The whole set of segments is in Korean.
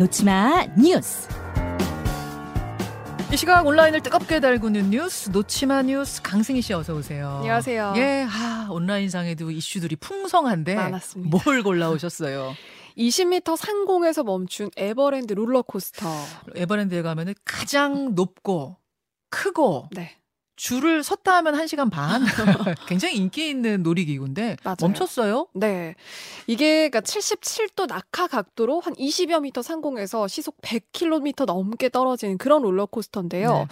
놓치마 뉴스. 이 시각 온라인을 뜨겁게 달구는 뉴스 놓치마 뉴스 강승희 씨 어서 오세요. 안녕하세요. 예, 아, 온라인상에도 이슈들이 풍성한데 많았습니다. 뭘 골라오셨어요? 20m 상공에서 멈춘 에버랜드 롤러코스터. 에버랜드에 가면은 가장 높고 크고 네. 줄을 섰다 하면 1시간 반. 굉장히 인기 있는 놀이기구인데 맞아요. 멈췄어요? 네. 이게 그러니까 77도 낙하 각도로 한 20여 미터 상공에서 시속 100km 넘게 떨어지는 그런 롤러코스터인데요. 네.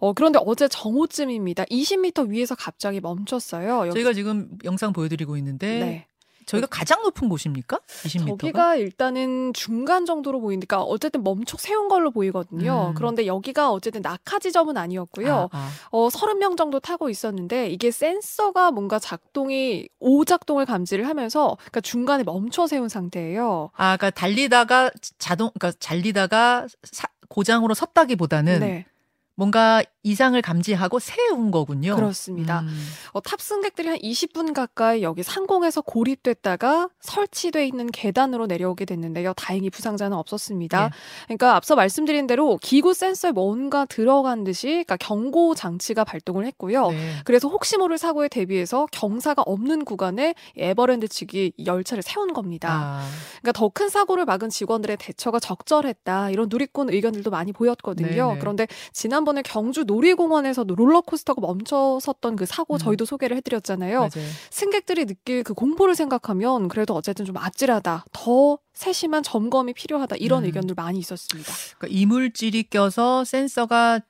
어, 그런데 어제 정오쯤입니다. 20m 위에서 갑자기 멈췄어요. 여기- 저희가 지금 영상 보여드리고 있는데 네. 저희가 가장 높은 곳입니까? 20m가? 저기가 일단은 중간 정도로 보이니까 어쨌든 멈춰 세운 걸로 보이거든요. 음. 그런데 여기가 어쨌든 낙하 지점은 아니었고요. 아, 아. 어, 30명 정도 타고 있었는데 이게 센서가 뭔가 작동이 오작동을 감지를 하면서 그러니까 중간에 멈춰 세운 상태예요. 아, 그러니까 달리다가 자동, 그러니까 달리다가 사- 고장으로 섰다기보다는 네, 뭔가 이상을 감지하고 세운 거군요. 그렇습니다. 음. 어, 탑승객들이 한 20분 가까이 여기 상공에서 고립됐다가 설치돼 있는 계단으로 내려오게 됐는데요. 다행히 부상자는 없었습니다. 네. 그러니까 앞서 말씀드린 대로 기구 센서에 뭔가 들어간 듯이 그러니까 경고 장치가 발동을 했고요. 네. 그래서 혹시 모를 사고에 대비해서 경사가 없는 구간에 에버랜드 측이 이 열차를 세운 겁니다. 아, 그러니까 더 큰 사고를 막은 직원들의 대처가 적절했다 이런 누리꾼 의견들도 많이 보였거든요. 네네. 그런데 지난번에 경주 놀이공원에서도 롤러코스터가 멈춰 섰던 그 사고 음. 저희도 소개를 해드렸잖아요. 맞아요. 승객들이 느낄 그 공포를 생각하면 그래도 어쨌든 좀 아찔하다, 더 세심한 점검이 필요하다 이런 음. 의견들 많이 있었습니다. 그러니까 이물질이 껴서 센서가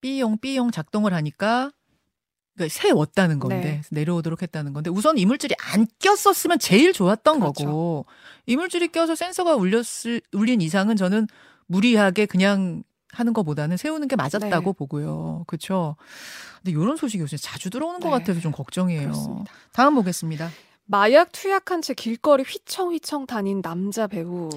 삐용 삐용 작동을 하니까 그러니까 세웠다는 건데 네. 내려오도록 했다는 건데 우선 이물질이 안 꼈었으면 제일 좋았던 그렇죠. 거고 이물질이 껴서 센서가 울렸을 울린 이상은 저는 무리하게 그냥 하는 것보다는 세우는 게 맞았다고 네. 보고요. 그렇죠. 근데 이런 소식이 요새 자주 들어오는 것 네. 같아서 좀 걱정이에요. 그렇습니다. 다음 보겠습니다. 마약 투약한 채 길거리 휘청휘청 다닌 남자 배우.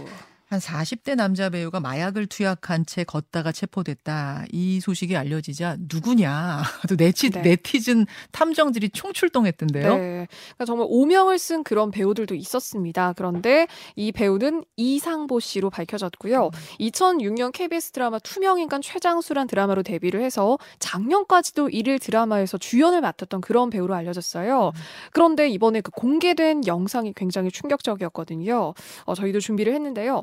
한 40대 남자 배우가 마약을 투약한 채 걷다가 체포됐다. 이 소식이 알려지자 누구냐. 또 네티, 네. 네티즌 탐정들이 총출동했던데요. 네. 그러니까 정말 오명을 쓴 그런 배우들도 있었습니다. 그런데 이 배우는 이상보 씨로 밝혀졌고요. 2006년 KBS 드라마 투명인간 최장수란 드라마로 데뷔를 해서 작년까지도 일일 드라마에서 주연을 맡았던 그런 배우로 알려졌어요. 그런데 이번에 그 공개된 영상이 굉장히 충격적이었거든요. 어, 저희도 준비를 했는데요.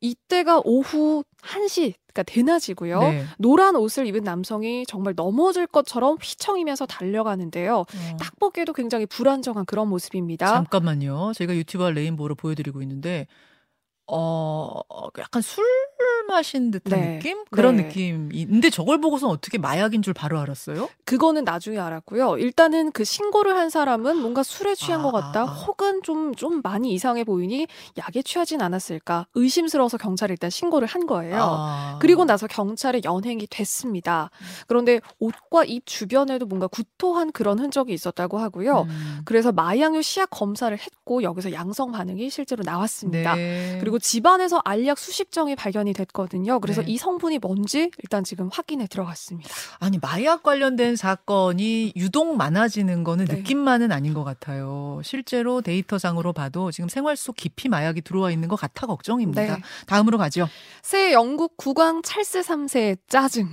이때가 오후 1시, 그러니까 대낮이고요. 네. 노란 옷을 입은 남성이 정말 넘어질 것처럼 휘청이면서 달려가는데요. 어, 딱 보기에도 굉장히 불안정한 그런 모습입니다. 잠깐만요. 저희가 유튜브와 레인보우로 보여드리고 있는데, 어, 약간 술 마신 듯한 네. 느낌? 그런 네. 느낌이. 근데 저걸 보고서 어떻게 마약인 줄 바로 알았어요? 그거는 나중에 알았고요. 일단은 그 신고를 한 사람은 뭔가 술에 취한 아, 것 같다. 아, 아. 혹은 좀, 좀 많이 이상해 보이니 약에 취하진 않았을까. 의심스러워서 경찰에 일단 신고를 한 거예요. 아. 그리고 나서 경찰에 연행이 됐습니다. 그런데 옷과 입 주변에도 뭔가 구토한 그런 흔적이 있었다고 하고요. 음. 그래서 마약류 시약 검사를 했고 여기서 양성 반응이 실제로 나왔습니다. 네. 그리고 집안에서 알약 수십 정이 발견이 됐 거든요. 그래서 네. 이 성분이 뭔지 일단 지금 확인에 들어갔습니다. 아니 마약 관련된 사건이 유독 많아지는 거는 네. 느낌만은 아닌 것 같아요. 실제로 데이터상으로 봐도 지금 생활 속 깊이 마약이 들어와 있는 것 같아 걱정입니다. 네. 다음으로 가죠. 새 영국 국왕 찰스 3세의 짜증.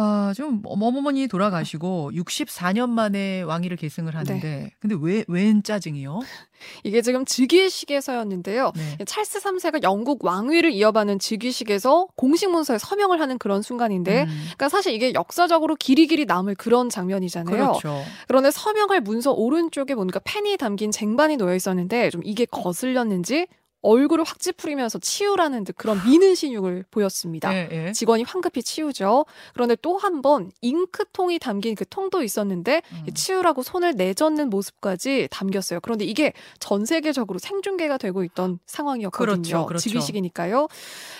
아, 좀 어머머니 돌아가시고 64년 만에 왕위를 계승을 하는데 네. 근데 왜 웬 짜증이요? 이게 지금 즉위식에서였는데요. 네. 찰스 3세가 영국 왕위를 이어받는 즉위식에서 공식 문서에 서명을 하는 그런 순간인데 음, 그러니까 사실 이게 역사적으로 길이 길이 남을 그런 장면이잖아요. 그렇죠. 그런데 서명할 문서 오른쪽에 뭔가 펜이 담긴 쟁반이 놓여 있었는데 좀 이게 거슬렸는지 얼굴을 확 찌푸리면서 치우라는 듯 그런 미는 신용을 보였습니다. 예, 예. 직원이 황급히 치우죠. 그런데 또 한 번 잉크통이 담긴 그 통도 있었는데 음. 치우라고 손을 내젓는 모습까지 담겼어요. 그런데 이게 전 세계적으로 생중계가 되고 있던 상황이었거든요. 그렇죠, 그렇죠. 즉위식이니까요.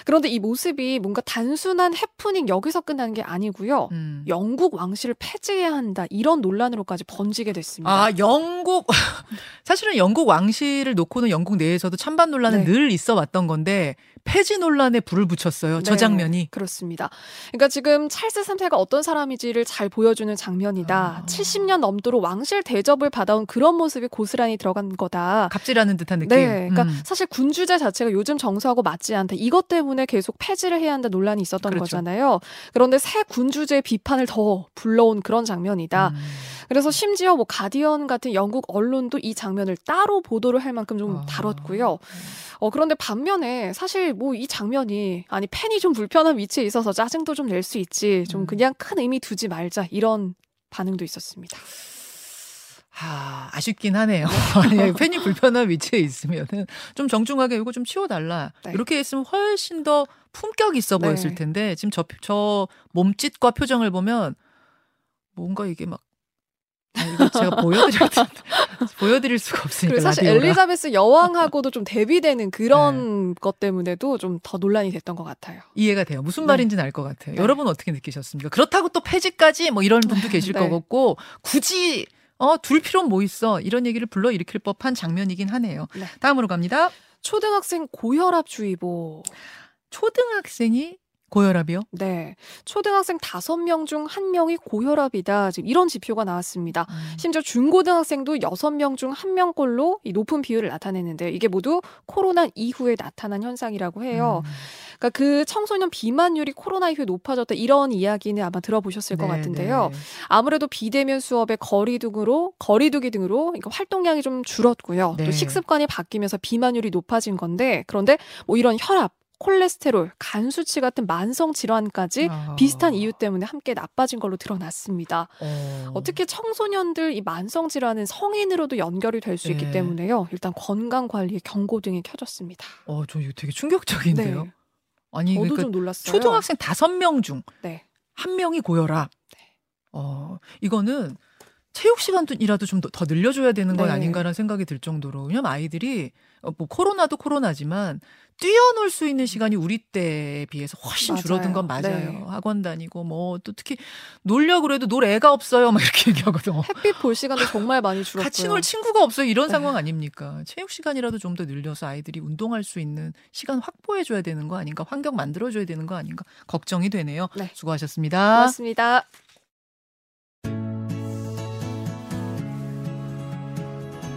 그런데 이 모습이 뭔가 단순한 해프닝 여기서 끝나는 게 아니고요. 음. 영국 왕실을 폐지해야 한다 이런 논란으로까지 번지게 됐습니다. 아, 영국 사실은 영국 왕실을 놓고는 영국 내에서도 찬반 논란은 네. 늘 있어 왔던 건데 폐지 논란에 불을 붙였어요. 저 네, 장면이. 그렇습니다. 그러니까 지금 찰스 3세가 어떤 사람인지를 잘 보여주는 장면이다. 아. 70년 넘도록 왕실 대접을 받아온 그런 모습이 고스란히 들어간 거다. 갑질하는 듯한 느낌. 네, 그러니까 음. 사실 군 주제 자체가 요즘 정서하고 맞지 않다. 이것 때문에 계속 폐지를 해야 한다 논란이 있었던 그렇죠. 거잖아요. 그런데 새 군 주제의 비판을 더 불러온 그런 장면이다. 음. 그래서 심지어 뭐 가디언 같은 영국 언론도 이 장면을 따로 보도를 할 만큼 좀 아. 다뤘고요. 어 그런데 반면에 사실 뭐 이 장면이 아니 팬이 좀 불편한 위치에 있어서 짜증도 좀 낼 수 있지. 좀 음. 그냥 큰 의미 두지 말자 이런 반응도 있었습니다. 아, 아쉽긴 하네요. 팬이 불편한 위치에 있으면은 좀 정중하게 이거 좀 치워달라. 네. 이렇게 했으면 훨씬 더 품격 있어 네. 보였을 텐데 지금 저, 저 몸짓과 표정을 보면 뭔가 이게 막 아, 이거 제가 보여드릴 보여드릴 수가 없으니까 사실 라디오라. 엘리자베스 여왕하고도 좀 대비되는 그런 것 때문에도 좀 더 논란이 됐던 것 같아요. 이해가 돼요. 무슨 네. 말인지는 알 것 같아요. 네. 여러분 어떻게 느끼셨습니까? 그렇다고 또 폐지까지 뭐 이런 분도 계실 네. 것 같고 굳이 어, 둘 필요는 뭐 있어. 이런 얘기를 불러 일으킬 법한 장면이긴 하네요. 네. 다음으로 갑니다. 초등학생 고혈압 주의보. 초등학생이 고혈압이요? 네. 초등학생 다섯 명중 한명이 고혈압이다. 지금 이런 지표가 나왔습니다. 심지어 중고등학생도 여섯 명중 한명꼴로 이 높은 비율을 나타내는데 이게 모두 코로나 이후에 나타난 현상이라고 해요. 음. 그러니까 그 청소년 비만율이 코로나 이후에 높아졌다 이런 이야기는 아마 들어보셨을 것 네, 같은데요. 네. 아무래도 비대면 수업의 거리두기로 거리두기 등으로 그러니까 활동량이 좀 줄었고요. 네. 또 식습관이 바뀌면서 비만율이 높아진 건데 그런데 뭐 이런 혈압, 콜레스테롤, 간 수치 같은 만성 질환까지 아. 비슷한 이유 때문에 함께 나빠진 걸로 드러났습니다. 어. 어떻게 청소년들 이 만성 질환은 성인으로도 연결이 될 수 있기 네. 때문에요. 일단 건강 관리에 경고등이 켜졌습니다. 어, 저 이거 되게 충격적인데요. 네. 아니 저도 그러니까 좀 놀랐어요. 초등학생 다섯 명중한 네. 명이 고혈압. 네. 어, 이거는 체육 시간이라도 좀 더 늘려줘야 되는 건 네. 아닌가라는 생각이 들 정도로 왜냐면 아이들이 어, 뭐 코로나도 코로나지만 뛰어놀 수 있는 시간이 우리 때에 비해서 훨씬 맞아요. 줄어든 건 맞아요. 네. 학원 다니고 뭐 또 특히 놀려 그래도 놀 애가 없어요. 막 이렇게 얘기하거든. 햇빛 볼 시간도 정말 많이 줄었고요. 같이 놀 친구가 없어요. 이런 네. 상황 아닙니까? 체육 시간이라도 좀 더 늘려서 아이들이 운동할 수 있는 시간 확보해 줘야 되는 거 아닌가? 환경 만들어 줘야 되는 거 아닌가? 걱정이 되네요. 네. 수고하셨습니다. 고맙습니다.